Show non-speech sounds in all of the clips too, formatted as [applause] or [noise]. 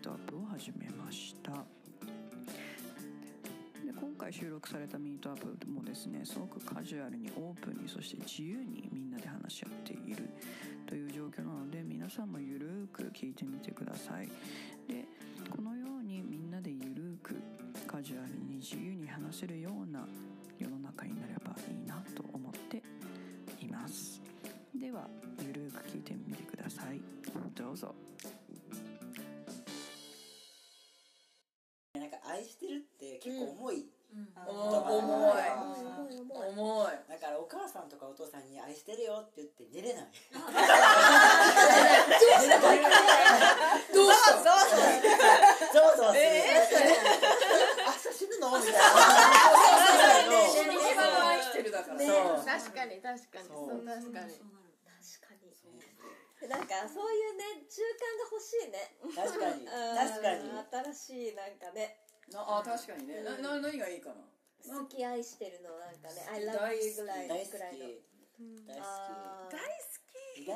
ートアップを始めました。で今回収録されたミートアップもですねすごくカジュアルにオープンにそして自由にみんなで話し合っているという状況なので皆さんもゆるーく聞いてみてください。でこのようにみんなでゆるーくカジュアルに自由に話せるような世の中になればいいなと思っています。ではゆるーく聞いてみてください。どうぞ。愛してるって結構重い、重い重いだからお母さんとかお父さんに愛してるよって言って寝れない [laughs] どうしたゾワゾワする、明日死ぬの？みたいな。一番愛してるだからそう確かに確かにそうそう確かに確かになんかそういうね中間が欲しいね確かにうん確かに新しいなんかねなあ確かにね。なな何がいいかな？好き愛してるのなんかね「I 大 love 好き you」ぐらい大好き。ぐらいの。大好き。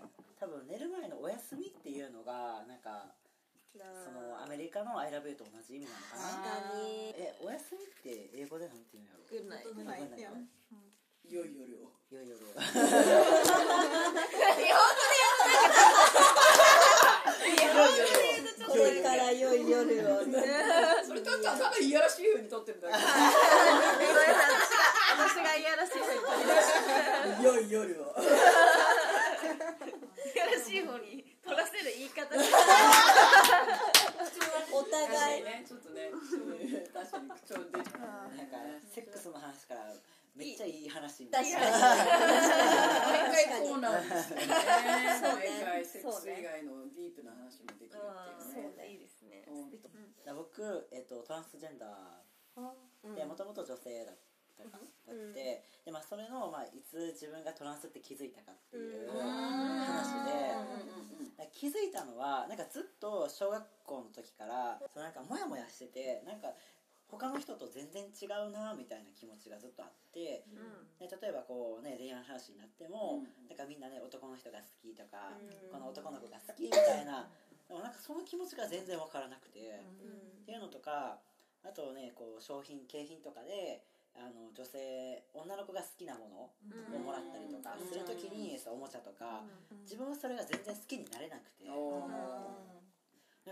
多分寝る前のお休みっていうのがなんかなそのアメリカの「I love you」と同じ意味なのかな。確かに。えお休みって英語でなんて言うんやろグッナイグッナイト良い。夜を。よいよる [laughs] [laughs] これから良い夜をね。それただただいやらしい風に撮ってるだけ。私がいやらしい方に良い夜をいやらしい方に取らせる言い方お確か互い。にねちょっとね確かに口調出ちゃうなんかセックスの話からめっちゃいい話に確かに毎回こうなんですよね。そうね。毎回セックス以外のディープな話もできるっていうね。いいですね。うん僕、えっと、トランスジェンダーでもともと女性だったかだって、でまあ、それの、まあ、いつ自分がトランスって気づいたかっていう話で、だから気づいたのはなんかずっと小学校の時からそうなんかモヤモヤしててなんか他の人と全然違うなみたいな気持ちがずっとあって、で例えばこうね恋愛の話になっても、うん。なんかみんなね男の人が好きとか、うん。この男の子が好きみたいなでもなんかその気持ちが全然わからなくて、っていうのとかあとねこう商品景品とかであの女性女の子が好きなものをもらったりとかする時に、おもちゃとか、自分はそれが全然好きになれなくて、なん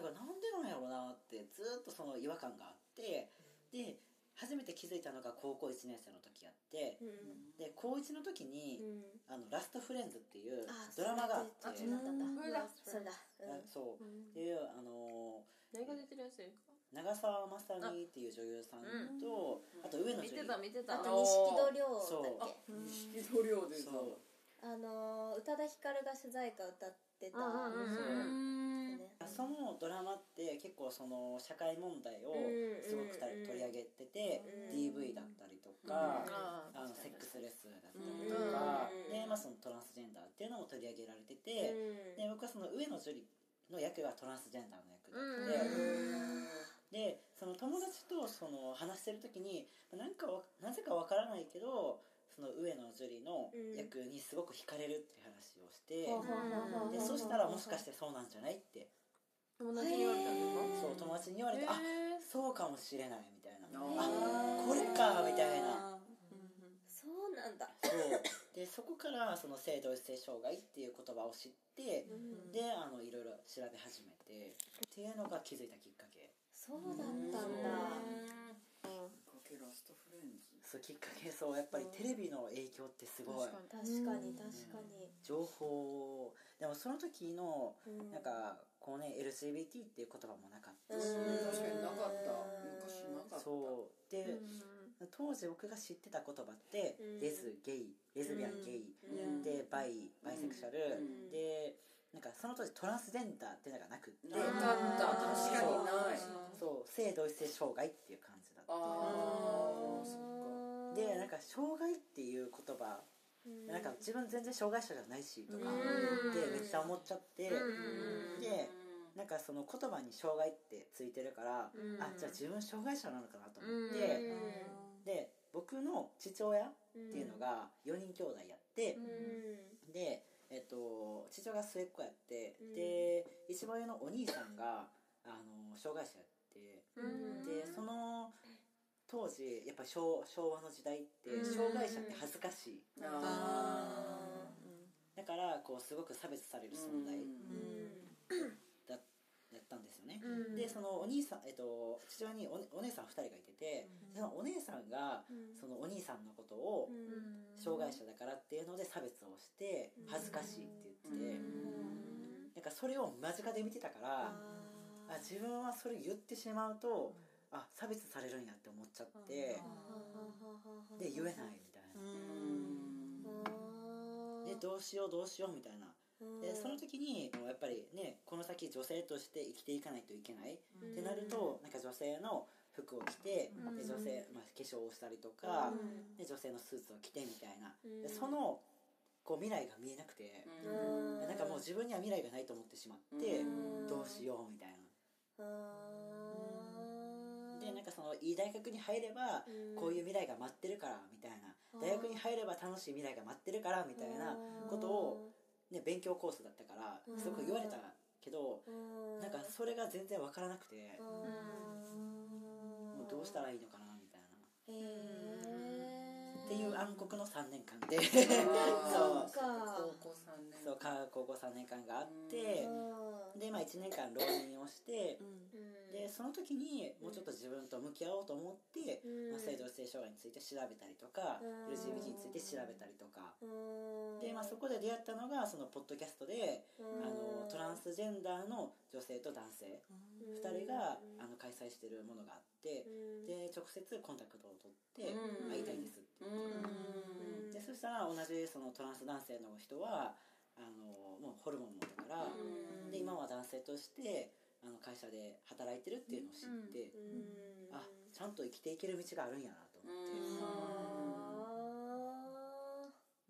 かなんでなんやろうなってずっとその違和感があってで初めて気づいたのが高校1年生の時やってで高1の時に「あのラストフレンズ」っていうドラマがあって。あそうだ。それだそれだ。あそう。っていうあの何が出てるやつ？ですか長澤まさみっていう女優さんとあと上野見て樹里た見てた。あと錦戸亮だっけ？錦戸亮でさそう。あのー宇多田ヒカルが主題歌歌ってたうんうんうんねそのドラマって結構その社会問題をうんすごく取り上げててうん DV だったりとかああのセックスレスだったりとかうん。で、まあ、そのトランスジェンダーっていうのも取り上げられててで僕はその上野樹里の役がトランスジェンダーの役だってでその友達とその話してる時になんかわなぜかわからないけどその上野樹里の役にすごく惹かれるっていう話をしてでそしたらもしかしてそうなんじゃないって友達に言われたんですか？そう友達に言われてあそうかもしれないみたいな。ああこれかみたいな。そうなんだ。そう。でそこからその性同一性障害っていう言葉を知ってであのいろいろ調べ始めてっていうのが気づいたきっかけ。そうだったんだ。かけラストフレンズ。そうきっかけそうやっぱりテレビの影響ってすごい。確かに確かに。確かに情報でもその時のうん。なんかこうね LGBT っていう言葉もなかったし。うん。確かになかった。昔なかった。そう。で当時僕が知ってた言葉ってうん。レズゲイレズビアンゲイ。うん。でバイバイセクシャル。うん。でなんかその当時トランスジェンダーっていうのがなくって。なかった。確かにない。そう。性同一性障害っていう感じだった。ああそっでなんか障害っていう言葉なんか自分全然障害者じゃないしとかってめっちゃ思っちゃってでなんかその言葉に障害ってついてるからあじゃあ自分障害者なのかなと思ってで僕の父親っていうのが4人兄弟やってでえっと父親が末っ子やってで一番上のお兄さんがあの障害者やってでその当時やっぱ昭昭和の時代って障害者って恥ずかしい。あだからこうすごく差別される存在。だやったんですよね、でそのお兄さん、えっと、父親におお姉さん2人がいてて、そのお姉さんがそのお兄さんのことを障害者だからっていうので差別をして恥ずかしいって言ってて、なんかそれを間近で見てたからあ自分はそれ言ってしまうとあ差別されるんやって思っちゃって。で言えないみたいな。でどうしようどうしようみたいな。でその時にやっぱりねこの先女性として生きていかないといけない。ってなるとなんか女性の服を着てで女性、まあ、化粧をしたりとかで女性のスーツを着てみたいな。でそのこう未来が見えなくて。なんかもう自分には未来がないと思ってしまってどうしようみたいなでなんかそのいい大学に入ればこういう未来が待ってるからみたいな。大学に入れば楽しい未来が待ってるからみたいなことを、ね、勉強コースだったからすごく言われたけどなんかそれが全然分からなくてもうどうしたらいいのかなみたいな。っていう暗黒の3年間で。[laughs] そう。高校三年そうか高校3年間があってで、まあ、1年間浪人をしてでその時にもうちょっと自分と向き合おうと思って、まあ、性同一性障害について調べたりとか LGBT について調べたりとか。で、まあ、そこで出会ったのがそのポッドキャストであのトランスジェンダーの女性と男性。2人があの開催してるものがあってで直接コンタクトを取って会いたいですって言ってでそしたら同じそのトランス男性の人はあのもうホルモン持ったからで今は男性としてあの会社で働いてるっていうのを知ってあちゃんと生きていける道があるんやなと思って。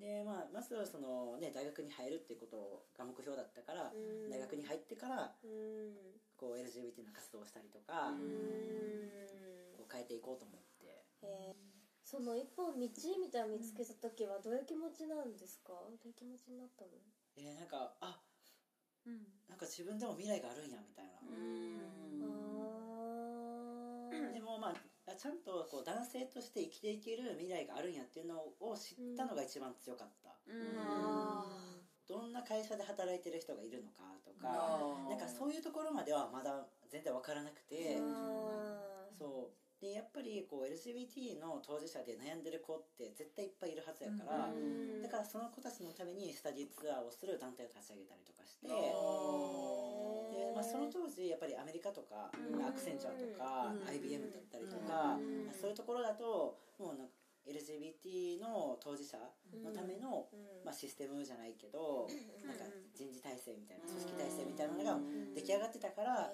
で、まあ、まずはその、ね、大学に入るっていうことが目標だったから大学に入ってからこう LGBT の活動をしたりとかこう変えていこうと思って。その一本道みたいなの見つけた時はどういう気持ちなんですか？どういう気持ちになったの？えーなんかあなんか自分でも未来があるんやみたいな、でもまあちゃんとこう男性として生きていける未来があるんやっていうのを知ったのが一番強かった、どんな会社で働いてる人がいるのかとかなんかそういうところまではまだ全然分からなくて。そうでやっぱりこう LGBT の当事者で悩んでる子って絶対いっぱいいるはずやから、だからその子たちのためにスタディツアーをする団体を立ち上げたりとかしてで、まあ、その当時やっぱりアメリカとか、アクセンチャーとか、IBM だったりとか、そういうところだともうなんか LGBT の当事者のための、まあ、システムじゃないけど、なんか人事体制みたいな組織体制みたいなのが出来上がってたから、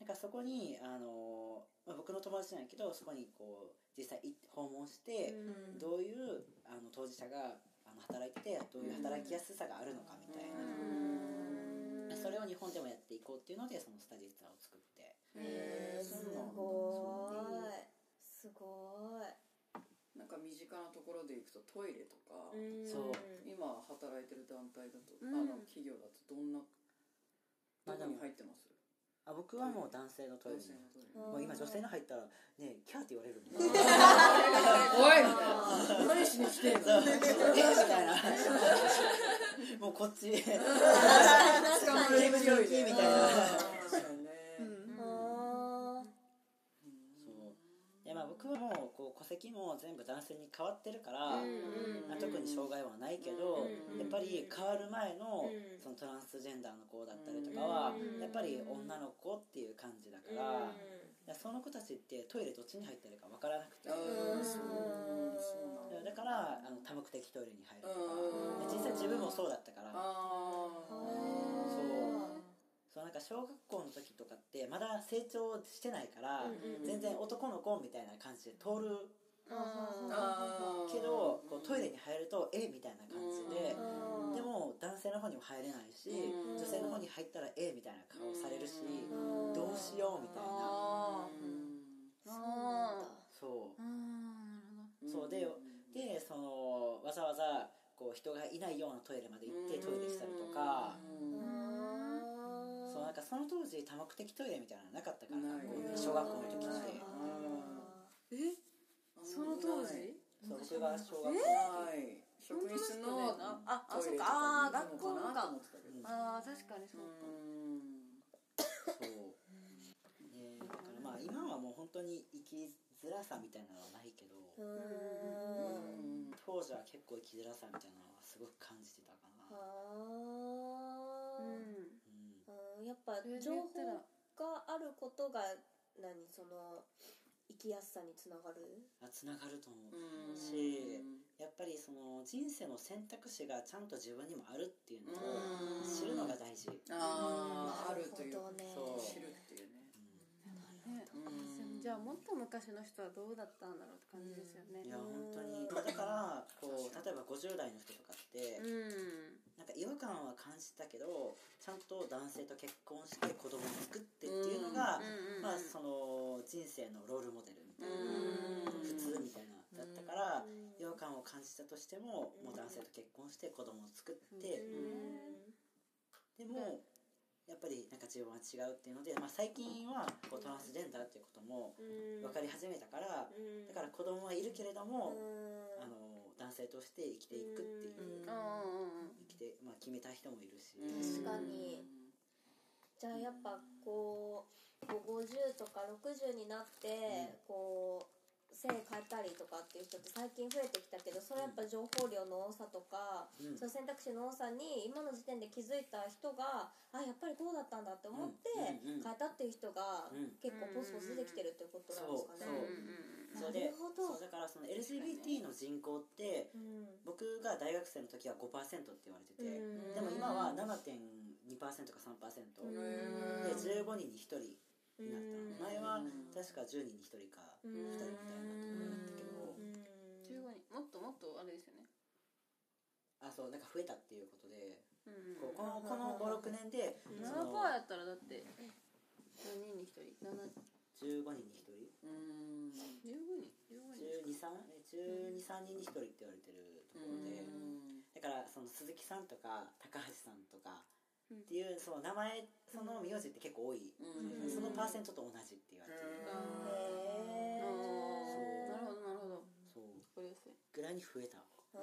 なんかそこにあの、まあ、僕の友達じゃないけどそこにこう実際訪問して、どういうあの当事者があの働いててどういう働きやすさがあるのかみたいな、それを日本でもやっていこうっていうのでそのスタディツアーを作って。えー、すごい。すごいなんか身近なところで行くとトイレとか、そう。今働いてる団体だと、あの企業だとどんなどこに入ってます？あ僕はもう男性のトイレ。男性のトイレ。もう今女性の入ったらねキャーって言われるもん。おいみたいな。何しに来てんの。えみたいな。もうこっち。ゲーム領域みたいな確かにね、そうでまあ僕はもうこう戸籍も全部男性に変わってるから、まあ特に障害はないけど、やっぱり変わる前のそのトランスジェンダーの子だったりとかは、やっぱり女の子っていう感じだから、いやその子たちってトイレどっちに入ってるか分からなくて、だだからあの多目的トイレに入るとか、うん。で実際自分もそうだったから、あそうなんか小学校の時とかってまだ成長してないから、全然男の子みたいな感じで通る。けどこうトイレに入るとえみたいな感じで、うん。でも男性の方にも入れないし、うん。女性の方に入ったらえみたいな顔されるし、うん。どうしようみたいな、あそう。そう。ででそのわざわざこう人がいないようなトイレまで行ってトイレしたりとか、なんかその当時多目的トイレみたいなのなかったから小学校の時って。え？その当時？そう僕が小学校職員室のああトイレとああかに行くのか。なと思ってたけどああ確かにそうそう。ねだからまあ今はもう本当に生きづらさみたいなのはないけどうん。当時は結構生きづらさみたいなのはすごく感じてたかな、はあうんやっぱ情報があることが何その生きやすさにつながる？あつながると思ううん。しやっぱりその人生の選択肢がちゃんと自分にもあるっていうのをうん。知るのが大事、あああるというなるほどねそう。知るっていうね。じゃあもっと昔の人はどうだったんだろうって感じですよね。いや本当に、まあ、だからこう例えば50代の人とかって、うんなんか違和感は感じたけどちゃんと男性と結婚して子供を作ってっていうのが、うんまあその人生のロールモデルみたいな、うん。普通みたいなだったから、うん。違和感を感じたとしても、もう男性と結婚して子供を作って、でもやっぱりなんか自分は違うっていうので、まあ、最近はこうトランスジェンダーっていうことも分かり始めたから、だから子供はいるけれども、あの男性として生きていくっていう、う生きて、まあ、決めた人もいるし、確かに。じゃあやっぱこうこう50とか60になって、こう性変えたりとかっていう人って最近増えてきたけどそれやっぱ情報量の多さとか、うん。その選択肢の多さに今の時点で気づいた人があやっぱりこうだったんだって思って変えたっていう人がうん。結構ポツポツ出てきてるってことなんですかね。そうなるほど。そうだからその LGBT の人口ってうん。僕が大学生の時は5%って言われてて、うん。でも今は7.2%か3%、うん。で15人に1人になった前は確か10人に1人か2人みたいなところだったけど、うん。15人。もっともっとあれですよね。あそうなんか増えたっていうことで、うんこうこのこの56年で、うん。そ7%のやったらだって何人に1人？7 15人に1人。うん。15人。15人。1213人に1人って言われてるところで、だからその鈴木さんとか高橋さんとかうんっていうその名前その名字って結構多い、うん。そのパーセントと同じって言われてる、へーなるほどなるほど。そう。これですね。ぐらいに増えた。あ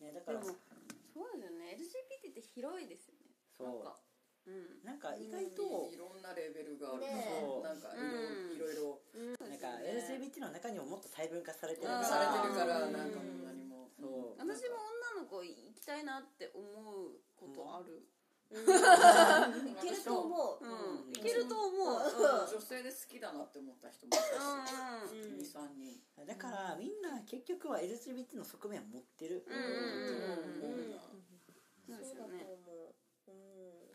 ねだからでもそうですよね。LGBT って広いですよね。そう。なんか。うんなんか意外といろんなレベルがある。ねそうなんかうん。いろいろ。なんか LGBT の中にももっと細分化されてるあーされてるからうんなんかもう何も。そう。私も女の子行きたいなって思うことある。いけると思ううん。いけると思う。女性で好きだなって思った人もいたしうん。23人だからみんな結局は LGBT の側面を持ってる、そうですよねそうだと思う。うん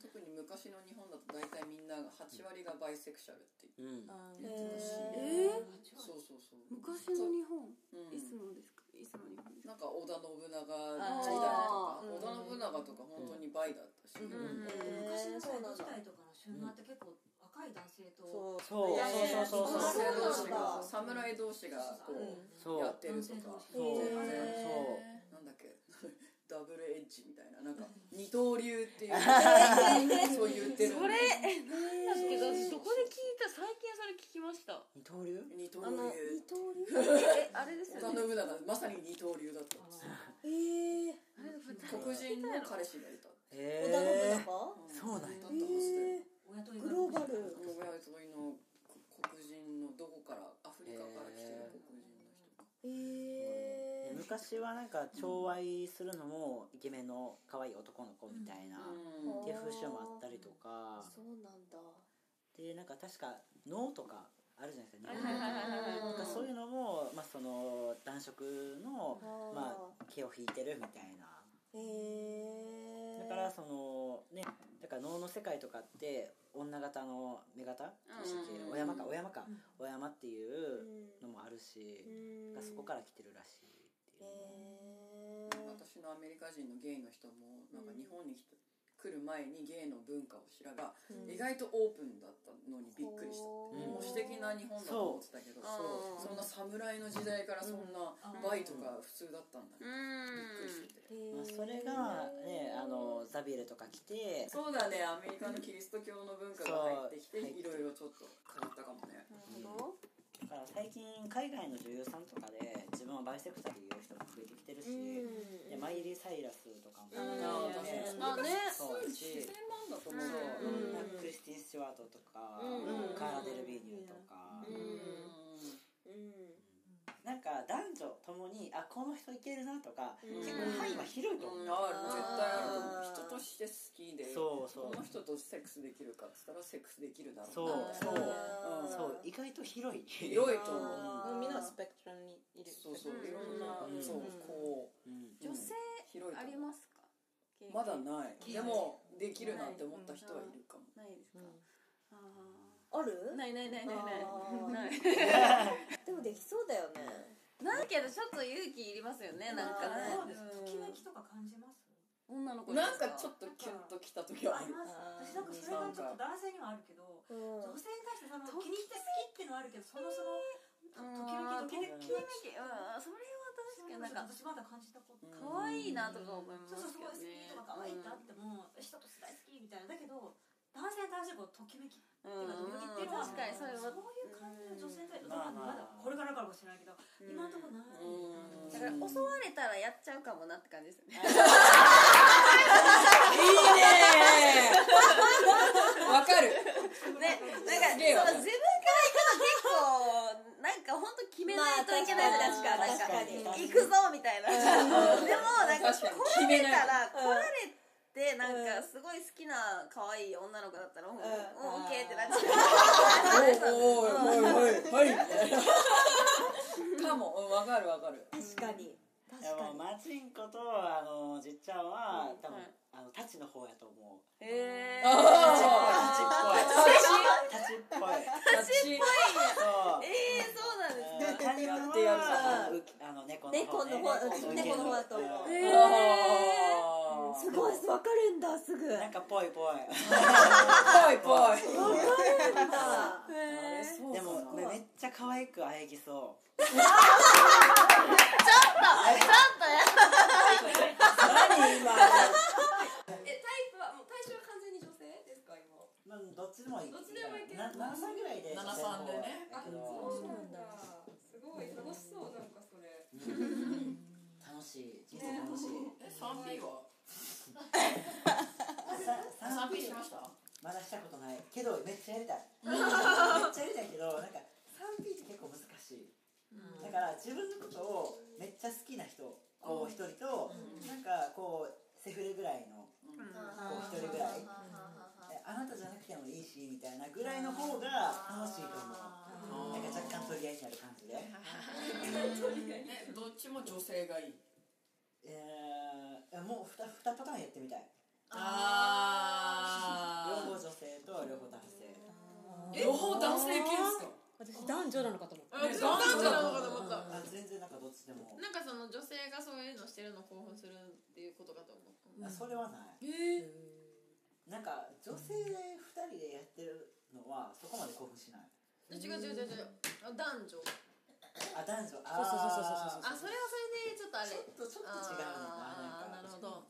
特に昔の日本だと大体みんなが8割がバイセクシャルってうん言ってたし。えそうそうそう昔の日本？うんいつのですか？いつの日本ですか？なんか織田信長あー時代とか。うん織田信長とか本当にバイだったし、うん昔のそうなんだ時代とかの春画って結構若い男性とそうそうそうそうそう。そう。男性同士が。そう。侍同士がこう。そう。やってるとかそう。へなんだっけ？ダブルエッジみたいななんか二刀流っていう [laughs] [laughs] そう言ってるそれだけどどこで聞いた？最近それ聞きました？二刀流？二刀あの流？二刀流。えあれです織よね。田信長まさに二刀流だった。んですよええあれ黒人の彼氏がいた。へ織田信え長そうなんや。だったはずだよ親とグローバル親沿いの黒人のどこからアフリカから来てる黒人の人か。ええ昔はなんか寵愛するのもイケメンの可愛い男の子みたいな、うん。っていう風習もあったりとか。そうなんだ。でなんか確か脳とかあるじゃないですか、そういうのも、まあ、その男色の、まあ、毛を引いてるみたいな。へえだからそのねだから能の世界とかって女型の目型？でしたっけうんお山かお山か。お山っていうのもあるしそこから来てるらしいっていうへー。私のアメリカ人のゲイの人もなんか日本に来た来る前にゲイの文化を調べたうん。意外とオープンだったのにびっくりした。ほー。保守的な日本だと思ってた。けどそんな侍の時代からそんなバイとか普通だったんだうねびっくりしてて。まあそれがねあのザビエルとか来てそうだね。アメリカのキリスト教の文化が入ってきていろいろちょっと変わったかもね。なるほどだから最近海外の女優さんとかで自分はバイセクシャル言う人も増えてきてるし、でマイリー・サイラスとかも、うん。あね。あね。そうだと思う。そう、うん。クリスティン・スチュワートとか、うん。カーラ・デル・ビーニューとか、うんうんなんか男女ともにあこの人いけるなとか、うん。結構範囲は広いと思う、ある絶対ある。と思う人として好きでそうそう。この人とセックスできるかっつったらセックスできるだろそうな。そう。う。ん。そう。意外と広い。広いと思う。みんなスペクトラムにいる。そうそう。いろんなうん。そうこう。うん。女性広いとありますか？まだない。でもできるなって思った人はいるかも。ないですか、あある？ーないないないない。[laughs] ない。[laughs] でもできそうだよねないけどちょっと勇気いりますよねなんかね。そうです。ときめきとか感じます？女の子なんかちょっっとキュンときた時はあります私なんかそれがちょっと男性にはあるけどうん。女性に対してその気に入って好きっていうのはあるけどそのそのときめきときめきときめきうん。それは確かになんか私まだ感じたことうん。可愛いなとか思いますそうそうすごい好きけどねとか可愛いってあっても人と大好きみたいな。だけど男性に対してこうときめきっていうかときめきっていうのは確かにそれは。そういう感じの女性に対してまあまだこれからかもしれないけど今のところない。うん。だから襲われたらやっちゃうかもなって感じですよねいいねわかる。ねなんか自分から行くの結構なんか本当決めないといけないじゃないですか、かになんか行くぞみたいな。でもなんか来られたら来られてなんかすごい好きな可愛い女の子だったらもう、もうオッケーってなっちゃう。おいおいおいおいはいかもうんわかるわかる確かに確でもかにマチンコとあのじっちゃんは、うん多分、はいあのタチの方やと思うへあタチっぽいタチっぽいタチそうえー、そうなんですかカニはってやるあのうあの猫の方、ね、猫の方うん猫の方だと思ううんへすごいわかるんだすぐ。わなんかぽいぽい。ぽいぽい。かるんだ。へーそうでもかめっちゃ可愛く喘ぎそう。何今えタイプはもう対象は完全に女性ですか今？まあどっちでもいい。どっちでもいけるな7歳ぐらいで。7歳でね。だ。けどそうなんだ。すごい。楽しそうなんかそれ。楽しい。人生楽しい。え 3P はさ 3P しました？まだしたことないけどめっちゃやりたい。めっちゃやりたいけどなんか 3P って結構難しい。だから自分のことをめっちゃ好きな人こう一人となんかこうセフレぐらいのこう一人ぐらい。えあなたじゃなくてもいいしみたいなぐらいの方が楽しいと思う。なんか若干取り合いになる感じで。えどっちも女性がいいえー、もう 2, 二パターンやってみたい。あ両方女性と両方男性。両方男性系ですか？私男女なのかと思った。え男女なのかと男思った。あ全然なんかどっちでも。なんかその女性がそういうのしてるの興奮するっていうことかと思った。あそれはない。えなんか女性で2人でやってるのはそこまで興奮しない。違う違う違う違う。あ男女あ男女。あそうそうそうそうそうあそれはそれでちょっとあれ。ちょっとちょっと違うねんあーななんか。なるほど。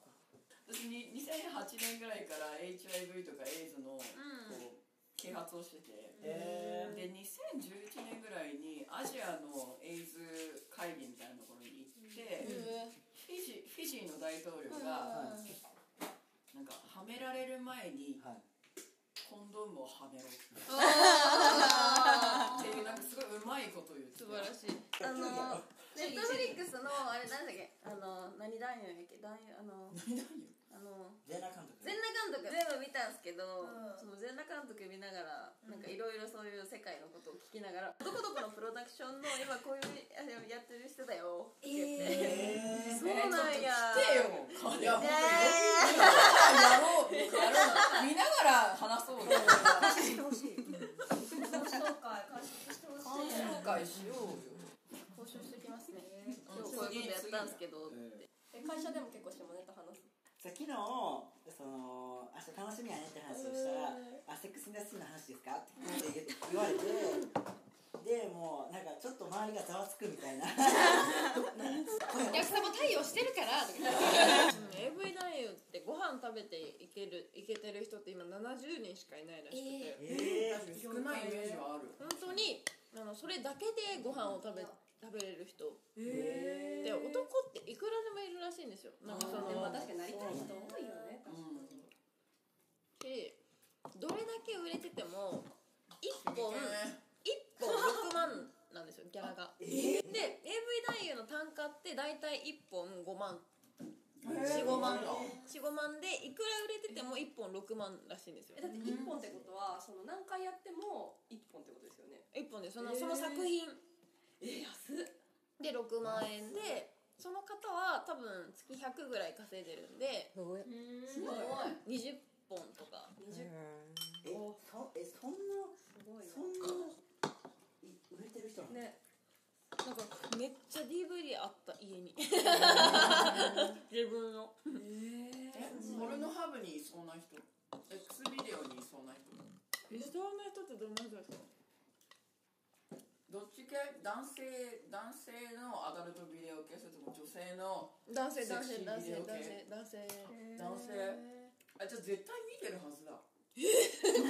私に2008年ぐらいから HIV とか AIDS のこうん。う啓発をしてて。えで2011年ぐらいにアジアのエイズ会議みたいなところに行ってフィジフィジーの大統領がはい。なんかはめられる前にはい。コンドームをはめろ [laughs] なんかすごいうまいこと言って。素晴らしい。あのネットフリックスのあれなんだっけ？あの何男優やっけ？男優あの何だよあの全裸監督。全裸監督。全部見たんですけど、その全裸監督見ながらなんかいろいろそういう世界のことを聞きながら、どこどこのプロダクションの今こういうやってる人だよって言って、そうなんや。来てよいやねやろう。やろう。見ながら話そうよしてほしようよ。交渉してきますね。今日こういうことやったんですけどって。え会社でも結構下ネタ話す？さ昨日その明日楽しみやねって話をしたら「あセックス・インダストリーの話ですか?」って言われてでもうなんかちょっと周りがざわつくみたいな。お客様対応してるから。とか言って AV 男優ってご飯食べていけるいけてる人って今70人しかいないらしくて、え確かに少ないイメージはある。本当にあのそれだけでご飯を食べ食べれる人。で男っていくらでもいるらしいんですよ。なんかそでもの確かになりたい人多いよねうん。でどれだけ売れてても1本ね1本6万なんですよギャラが、で AV 男優の単価って大体1本5万45万。45万でいくら売れてても1本6万らしいんですよ。えだって1本ってことはその何回やっても1本ってことですよね。1本でそのその作品。え安っ。で6万円でその方は多分月100ぐらい稼いでるんですごい。20本とか。えそえそんなすごいそんない売れてる人なの？ね。なんかめっちゃ DVD あった家に [laughs] 自分のえポルノハブにいそうな人。X ビデオにいそうな人。理想の人ってどんな人？ですかどっち系？男性男性のアダルトビデオ系？それとも女性の男性男性セク男性シービデオ系？男性男性。あじゃあ絶対見てるはずだ。ええど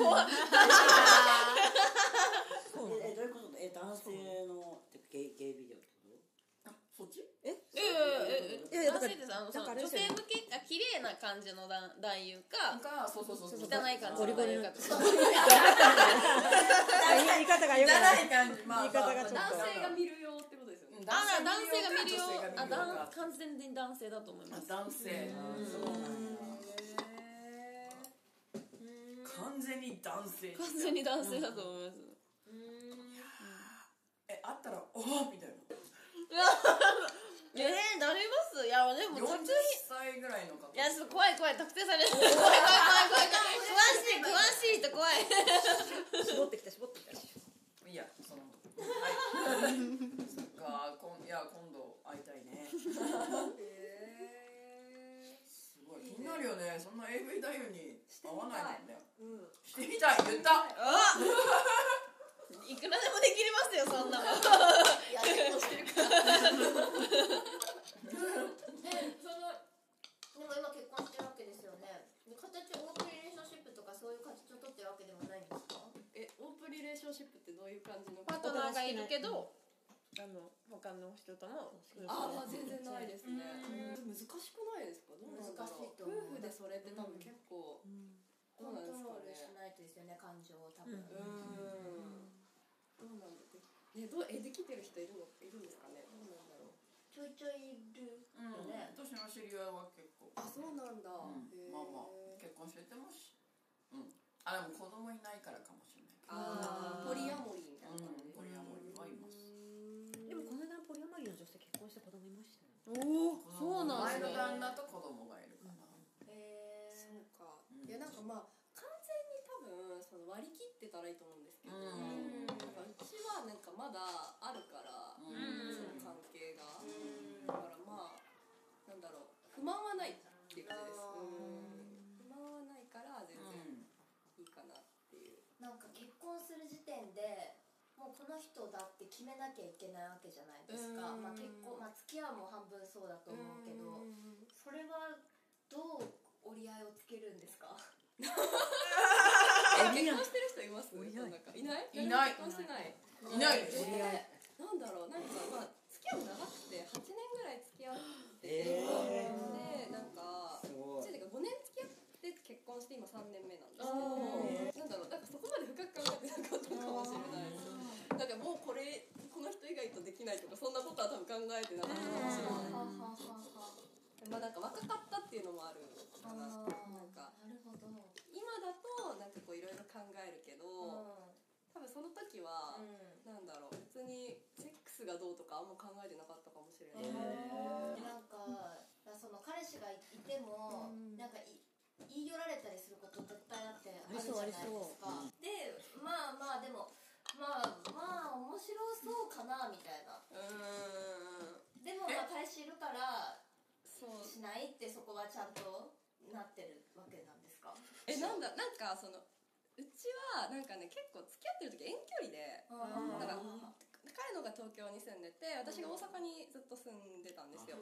ういうこと？え男性のゲイゲイビデオってこと？あそっち？ええええ？いやいやだから男性ですあのそのだからあれ女ですよね。性向けあ綺麗な感じの男男優かかそうそうそうそう汚い感じのゴリゴリの男優かとか。言い方がよくない。汚い感じまあ。言い方がちょっと。男性が見るよってことですよね。ああ男性が見るよあ男だん完全に男性だと思います男性。そうなんだ完全に男性完全に男性だと思います。えあったらおおみたいな [laughs] えー、なります？いやでも40特歳ぐらいの方。いやちょっと怖い怖い。特定される。怖い怖い怖い怖い。詳しい詳しいと怖い。絞ってきた絞ってきた。いやそのはい。そっかこんいや今度会いたいね。すごい気になるよね。そんな AV 男優に会わないもんねしてみたい。言った。いくらでもできますよそんなもそのでも今結婚してるわけですよね。形オープンリレーションシップとかそういう形を取ってるわけでもないんですか？えオープンリレーションシップってどういう感じのパートナーがいるけどあの他の人ともああ全然ないですね。難しくないですか？どうなんだろう難しいと思う。夫婦でそれって多分結構どうなんトですかね。しないとですよね感情を多分、うん。どうなんだって。ねどうえできてる人いるの？いるんですかね？ちょいちょいいるうん。よね、私の知り合いは結構。あそうなんだ。うん。まあまあ。結婚しててもし。うん。あでも子供いないからかもしれないけど。あー。ポリアモリーみたいな感じ。うん。ポリアモリーはいます。でもこの間ポリアマリーの女性結婚して子供いましたよおおそうなん前ですねの旦那と子供がいるかなへそうか、うん。いやなんかまあ完全に多分その割り切ってたらいいと思うんですけど、うん。なんかうちはなんかまだあるから、満はないっていうことです、不満はないから全然うんいいかなっていう、なんか結婚する時点でもうこの人だって決めなきゃいけないわけじゃないですか、うん。まあ、結婚、まあ、付き合うも半分そうだと思うけど、それはどう折り合いをつけるんですか？[laughs] え結婚してる人います？いない。いない？いない。結婚してない。いない。えーなんだろう。なんかまあ付き合う長くて8年ぐらい付き合ってってでわ、なんか5年付き合って結婚して今3年目なんですけどなんだろうなんかそこまで深く考えてなかったかもしれないなんかもうこれこの人以外とできないとかそんなことは多分考えてなかったかもしれない。まあなんか若かったっていうのもあるかななんか今だとなんかこういろいろ考えるけど、がどうとかあんま考えてなかったかもしれない、なんかその彼氏がいても、なんかい言い寄られたりすること絶対あってあるじゃないですか。でまあまあでもまあまあ面白そうかなみたいな。うん。でもまあ彼氏いるからそう。しないってそこはちゃんとなってるわけなんですか？えなんだなんかそのうちはなんかね結構付き合ってる時遠距離でなんか彼のが東京に住んでて私が大阪にずっと住んでたんですよ、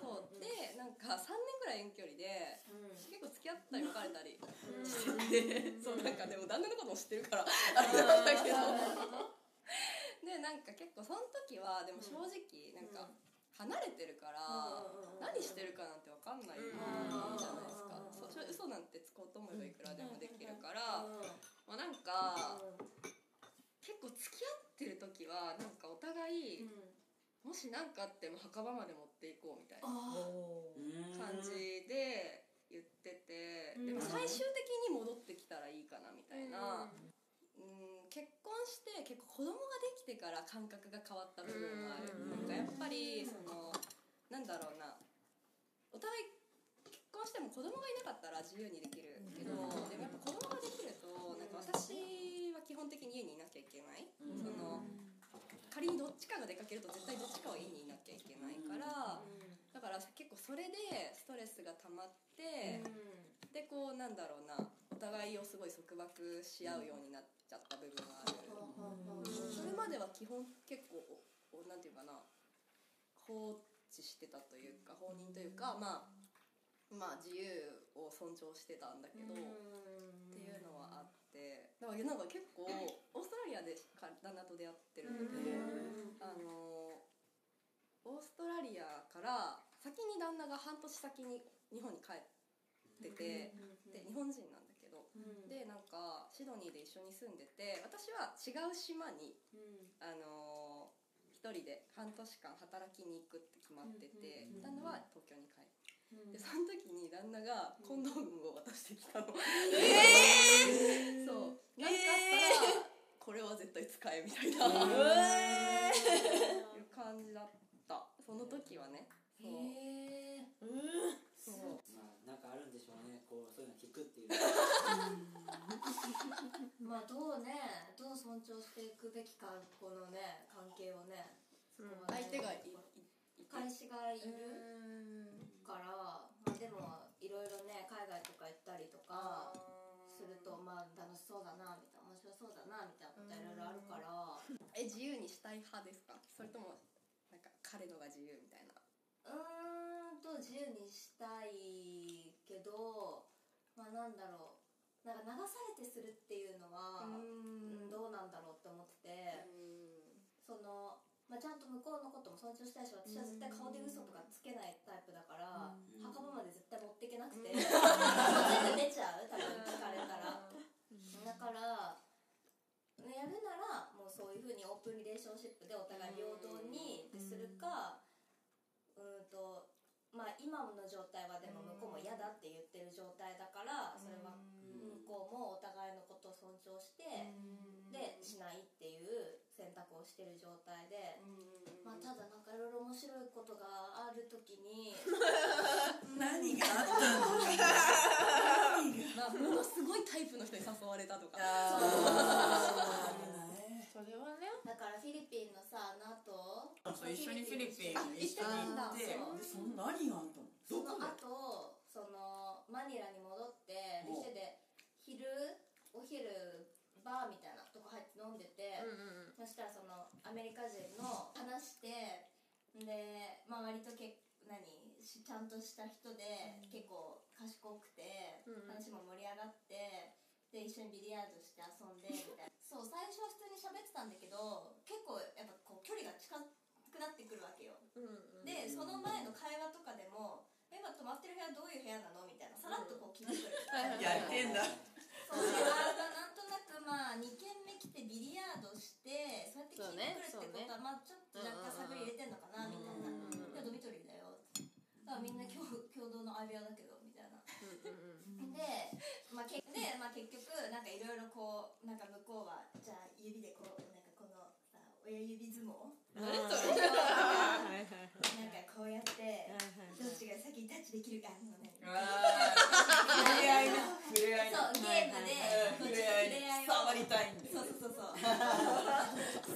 そうでなんか3年ぐらい遠距離で、結構付き合ったり別れたりしてて、そうなんかでも旦那のことも知ってるからあれなんだけど。でなんか結構その時はでも正直なんか離れてるから何してるかなんて分かんないじゃないですか。そうそれ嘘なんてつこうと思えばいくらでもできるから、まあ、なんか結構付き合ってる時はなんかお互い、もし何かあっても墓場まで持っていこうみたいな感じで言ってて、でも最終的に戻ってきたらいいかなみたいな、うん、結婚して結構子供ができてから感覚が変わった部分がある、なんかやっぱりそのなんだろうな。お互い結婚しても子供がいなかったら自由にできるけど、でもやっぱ子供ができるとなんか私は基本的に家にいなきゃいけない、その仮にどっちかが出かけると絶対どっちかは家にいなきゃいけないから、だから結構それでストレスが溜まって、でこうなんだろうなお互いをすごい束縛し合うようになっちゃった部分がある、それまでは基本結構おおなんていうかな放置してたというか放任というか、まあまあ自由を尊重してたんだけど、っていうのはあだからなんか結構オーストラリアでか旦那と出会ってるんだけど、あのオーストラリアから先に旦那が半年先に日本に帰ってて、で日本人なんだけど、でなんかシドニーで一緒に住んでて私は違う島に、あの一人で半年間働きに行くって決まってて、旦那は東京に帰って。でその時に旦那がコンドームを渡してきたの、えそう。なんかあったらこれは絶対使えみたいな、いう感じだった。その時はね。そう。そう。まあなんかあるんでしょうね。こうそういうの聞くっていう。[laughs] [laughs] まあどうねどう尊重していくべきかこのね関係をねそこはね相手がいい彼氏がいるから、まあ、でもいろいろね海外とか行ったりとかするとまあ楽しそうだなみたいな面白そうだなみたいなこといろいろあるから。え自由にしたい派ですか？それともなんか彼のが自由みたいな？うーんと自由にしたいけどまあなんだろう。なんか流されてするっていうのはうん。どうなんだろうって思ってて。その、まあ、ちゃんと向こうのことも尊重したいし私は絶対顔で嘘とかつけないタイプだからしてる状態でまあただなんかいろいろ面白いことがある時に [laughs] 何が？あったのまあものすごいタイプの人に誘われたとか。それはね。だからフィリピンのさあの後。そう一緒にフィリピンに行って。そうでその何があったのそのそのマニラに戻ってお店で昼お昼バーみたいなとこ入って飲んでて、そしたらそのアメリカ人の話してで、まあ、割とけ何しちゃんとした人で、結構賢くて、話も盛り上がってで一緒にビリヤードして遊んでみたいな。[laughs] そう最初は普通に喋ってたんだけど結構やっぱこう距離が近くなってくるわけよ、でその前の会話とかでも「え今泊まってる部屋どういう部屋なの?」みたいなさらっとこう聞いてくる。[laughs] やってんだそう共同の相部屋だけどみたいなで,、まあ、けで、まあ、結局なんかいろいろこうなんか向こうはじゃあ指でこう親指相撲。何それ。れなんかこうやってどっちが先にタッチできるかあのね。触れ合いね触れ合いねそうゲームでうん触れ合いね触りたいんだよそうそうそうそう。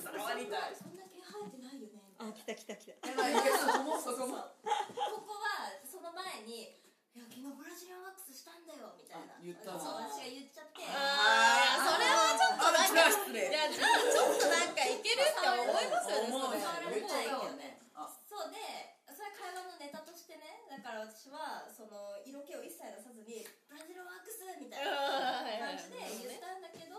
触りたい。そんだけ生えてないよねあ来た来た来た。こもそこもここはその前に「いや昨日ブラジリアンワックスしたんだよ」みたいな。あ言った。のそう私が言っちゃって。あー。それはちょっとなんかあ失礼いやちょっとなんかいけるって思いますよね思うそれ触られないけどね。あ。そうでそれ会話のネタとしてねだから私はその色気を一切出さずに「ブラジルワックス」みたいな感じで言ったんだけど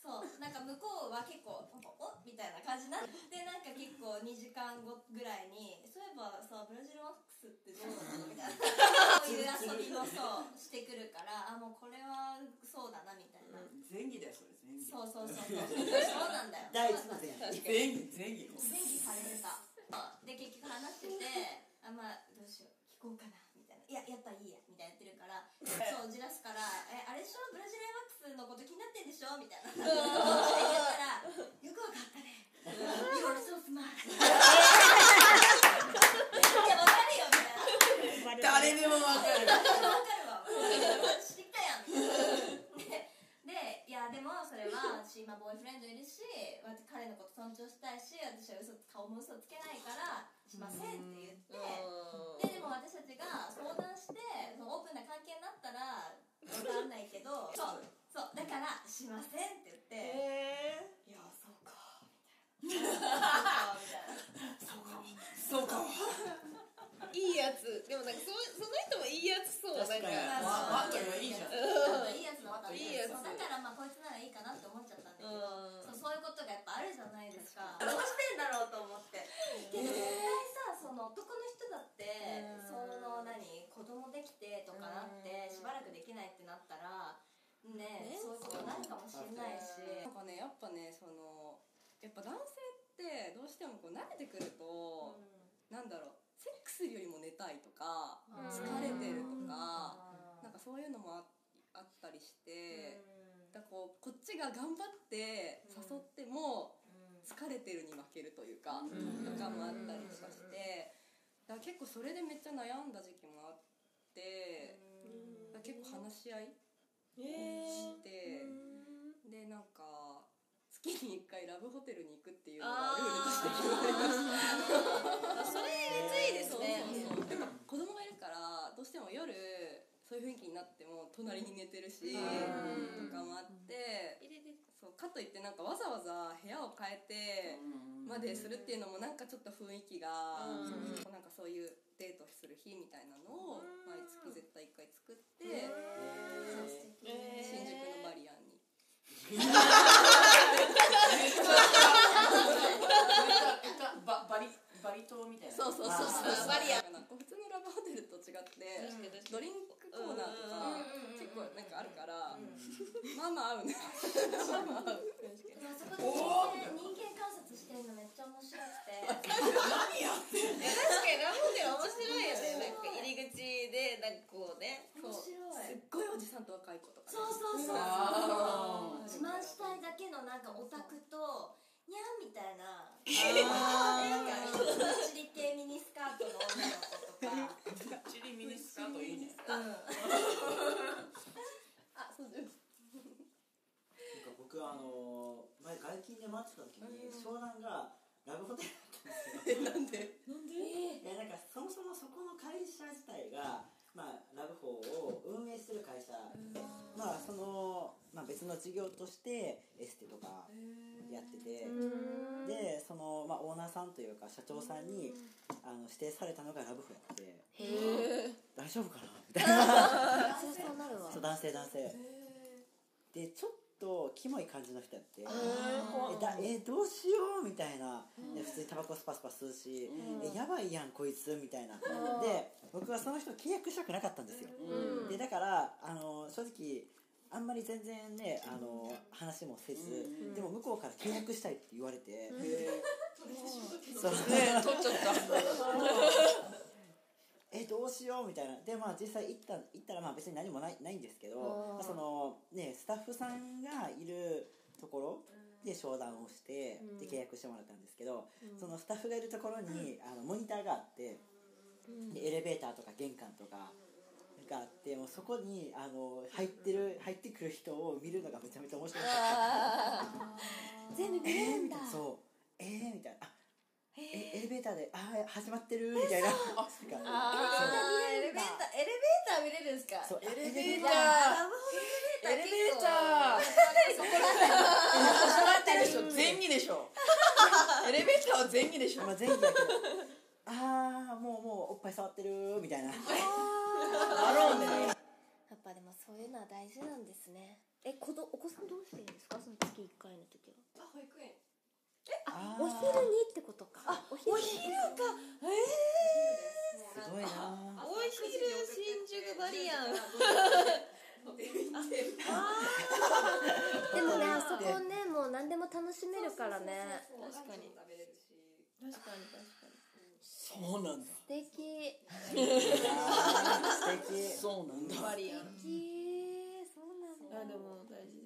そうなんか向こうは結構なんか「おっ」みたいな感じになってなんか結構2時間後ぐらいに「そういえばさブラジルワックスってどうなの?」みたいなそういう遊びもそうしてくるからあもうこれはそうだなみたいな、前儀だよそれ前儀そうそうそうそう。そうなんだよ第一のそうなんだよ。前前儀前儀前期されてたで結局話しててあまあどうしよう聞こうかなみたいな。いややっぱいいやみたいな言ってるからそうじらすから「えあれでしょ？ブラジルエマックスのこと気になってんでしょ?」みたいな。言ったら「よくわかったね。[laughs] You're so smart」いやわかるよみたいな誰でもわかるわかるわ知ったやん。みたいなででいやでもそれは私今ボーイフレンドいるし私彼のこと尊重したいし私は嘘顔も嘘つけないからしませんって言ってででも私たちが相談してそのオープンな関係になったらわかんないけどそうそうだからしませんって言って、いやそうかみたいなそうかみたいなそうかいいやつでもなんかそその人もいいやつそうなんか確かにわわかるよいいじゃんいいやつのわかるいいやつそうだからまあこいつならいいかなって思っちゃったんだけどうんそうそういうことがやっぱあるじゃないですかどうしてんだろうと思ってけど絶対さその男の人だってその何子供できてとかなってしばらくできないってなったらねそういうことになるかもしれないしなんかねやっぱねそのやっぱ男性ってどうしてもこう慣れてくると、なんだろうセックスよりも寝たいとか、疲れてるとか、なんかそういうのもああったりして、だからこうこっちが頑張って誘っても疲れてるに負けるというか、とかもあったりとかしてだ結構それでめっちゃ悩んだ時期もあって、だ結構話し合いして、でなんか月に1回ラブホテルに行くっていうのがルールとして決まりましたそれめっちゃいいですね。そうそうでも子供がいるからどうしても夜そう。いう雰囲気になっても隣に寝てるし、とかもあって、そうかといってなんかわざわざ部屋を変えてまでするっていうのもなんかちょっと雰囲気が、なんかそういうデートする日みたいなのを毎月絶対1回作って、新宿のバリアンに。バ [laughs] バリバリ島みたいな。そうそうそうそう。バリアなんか普通のラブホテルと違ってドリンクコーナーとか結構なんかあるからまあまあ合うね。まあまあ合う。でもあそこで人間観察してるのめっちゃ面白くて。[laughs] 確かに。ラブホテル面白いよね。なんか入り口でなんかこうね。面白い。すっごいおじさんと若い子とか。ねそうそうそうあー自慢したいだけのなんかオタクとにゃんみたいな。なんかチリ系ミニスカートの女の子とか。チリミニスカートいいね。[laughs] あそうです。なんか僕あの前外勤で待ってた時に湘南がラブホテルだったんですよ。なんで？いやなんかそもそもそこの会社自体が、まあ、ラブホを運営してる会社、まあその、まあ、別の事業としてエステとかやっててでその、まあ、オーナーさんというか社長さんにあの指定されたのがラブホやって大丈夫かな？みたいな。[laughs] そうそうなるわ。そう男性男性。でちょっとキモい感じの人やって。えだえどうしよう？みたいな。で普通にタバコスパスパ吸うしえやばいやんこいつ。みたいな。で僕はその人契約したくなかったんですよ。でだからあの正直あんまり全然ねあの話もせずでも向こうから契約したいって言われて。そう。ね取っちゃった。[laughs] えどうしようみたいな。でまあ実際行った行ったらまあ別に何もないないんですけど、まあそのねスタッフさんがいるところで商談をしてで契約してもらったんですけど、そのスタッフがいるところにあのモニターがあって、でエレベーターとか玄関とかがあってもうそこにあの入ってる入ってくる人を見るのがめちゃめちゃ面白かった。全部見れるんだ。えーみたいなそう。えー、みたいな。あえエレベーターであー始まってるみたいな。[laughs] なんか。あー。エレベーターエレベーター見れるんですか？そう。エレベーター。ター。エレベーター。そこら辺でしょ。前儀でしょ。エレベーター [laughs] [laughs] は前儀でしょ。まあ前期だけど。ああもうもうおっぱい触ってるみたいなだろうね。やっぱでもそういうのは大事なんですね。え子どお子さんどうしてるんですか？その月1回の時は。あ保育園。あお昼にってことか。あお昼。お昼か。すごいな。お昼新宿バリアン。[laughs] でもねあそこねもう何でも楽しめるからね。確かに。食べれるし。確かに確かにそうなんだ。素敵。素敵。そうなんだ。バリアン素敵。そうなんだ。あでも大事